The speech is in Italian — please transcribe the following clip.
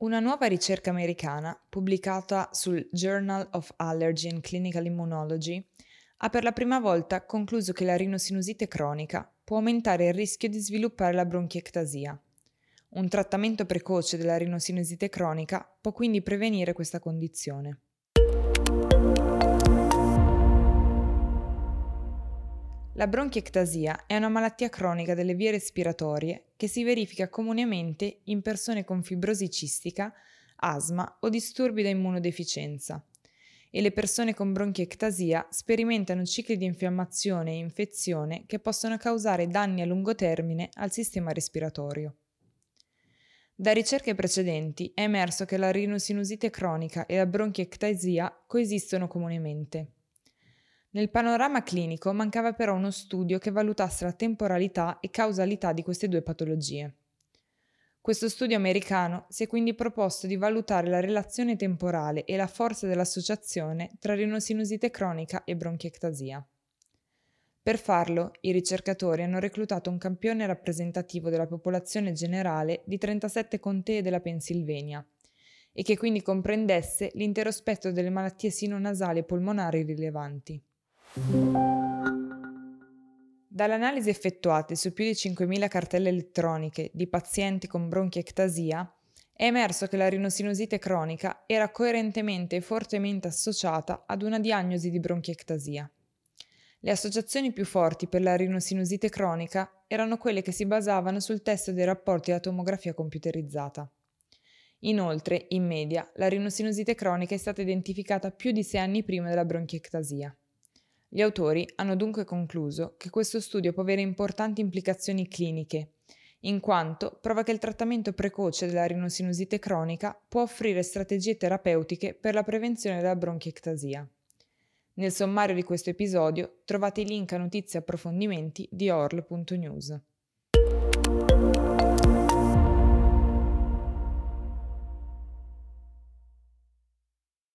Una nuova ricerca americana, pubblicata sul Journal of Allergy and Clinical Immunology, ha per la prima volta concluso che la rinosinusite cronica può aumentare il rischio di sviluppare la bronchiectasia. Un trattamento precoce della rinosinusite cronica può quindi prevenire questa condizione. La bronchiectasia è una malattia cronica delle vie respiratorie che si verifica comunemente in persone con fibrosi cistica, asma o disturbi da immunodeficienza e le persone con bronchiectasia sperimentano cicli di infiammazione e infezione che possono causare danni a lungo termine al sistema respiratorio. Da ricerche precedenti è emerso che la rinosinusite cronica e la bronchiectasia coesistono comunemente. Nel panorama clinico mancava però uno studio che valutasse la temporalità e causalità di queste due patologie. Questo studio americano si è quindi proposto di valutare la relazione temporale e la forza dell'associazione tra rinosinusite cronica e bronchiectasia. Per farlo, i ricercatori hanno reclutato un campione rappresentativo della popolazione generale di 37 contee della Pennsylvania e che quindi comprendesse l'intero spettro delle malattie sinonasali e polmonari rilevanti. Dall'analisi effettuate su più di 5.000 cartelle elettroniche di pazienti con bronchiectasia, è emerso che la rinosinusite cronica era coerentemente e fortemente associata ad una diagnosi di bronchiectasia. Le associazioni più forti per la rinosinusite cronica erano quelle che si basavano sul test dei rapporti della tomografia computerizzata. Inoltre, in media, la rinosinusite cronica è stata identificata più di sei anni prima della bronchiectasia. Gli autori hanno dunque concluso che questo studio può avere importanti implicazioni cliniche, in quanto prova che il trattamento precoce della rinosinusite cronica può offrire strategie terapeutiche per la prevenzione della bronchiectasia. Nel sommario di questo episodio trovate i link a notizie e approfondimenti di orl.news.